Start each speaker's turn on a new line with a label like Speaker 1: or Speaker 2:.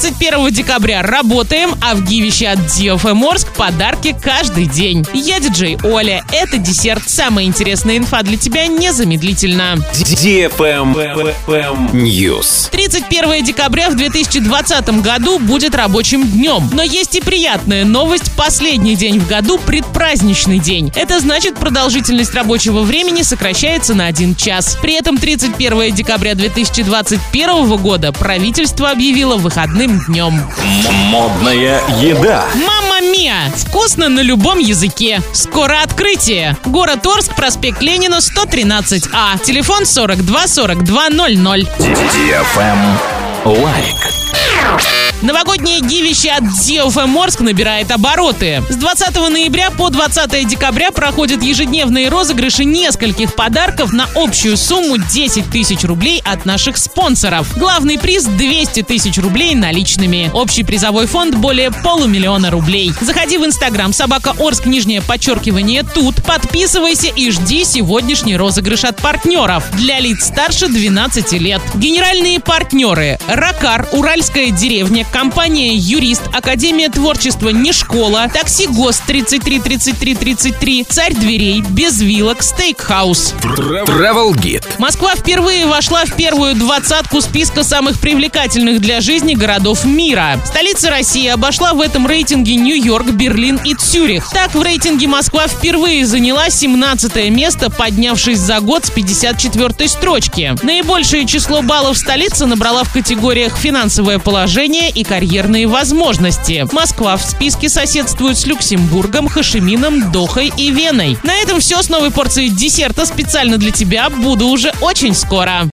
Speaker 1: 31 декабря работаем, а в Гивище от DFM Орск подарки каждый день. Я диджей Оля. Это десерт. Самая интересная инфа для тебя незамедлительно.
Speaker 2: News.
Speaker 1: 31 декабря в 2020 году будет рабочим днем. Но есть и приятная новость. Последний день в году – предпраздничный день. Это значит, продолжительность рабочего времени сокращается на один час. При этом 31 декабря 2021 года правительство объявило выходным днем.
Speaker 2: Модная еда.
Speaker 1: Мама Мия! Вкусно на любом языке. Скоро открытие. Город Орск, проспект Ленина, 113А. Телефон 42 42 00.
Speaker 2: Лайк.
Speaker 1: Новогоднее гивище от DFM Орск набирает обороты. С 20 ноября по 20 декабря проходят ежедневные розыгрыши нескольких подарков на общую сумму 10 тысяч рублей от наших спонсоров. Главный приз 200 тысяч рублей наличными. Общий призовой фонд более полумиллиона рублей. Заходи в инстаграм собака Орск нижнее подчеркивание тут. Подписывайся и жди сегодняшний розыгрыш от партнеров. Для лиц старше 12 лет. Генеральные партнеры. Ракар, Уральская деревня, компания «Юрист», Академия творчества «Не школа», такси ГОСТ 33 33 33, Царь дверей, Без вилок, Стейкхаус.
Speaker 2: Travel Guide.
Speaker 1: Москва впервые вошла в первую двадцатку списка самых привлекательных для жизни городов мира. Столица России обошла в этом рейтинге Нью-Йорк, Берлин и Цюрих. Так, в рейтинге Москва впервые заняла 17 место, поднявшись за год с 54 строчки. Наибольшее число баллов столица набрала в категориях «Финансовое положение» и «Карьерные возможности». Москва в списке соседствует с Люксембургом, Хошимином, Дохой и Веной. На этом все с новой порцией десерта специально для тебя. Буду уже очень скоро.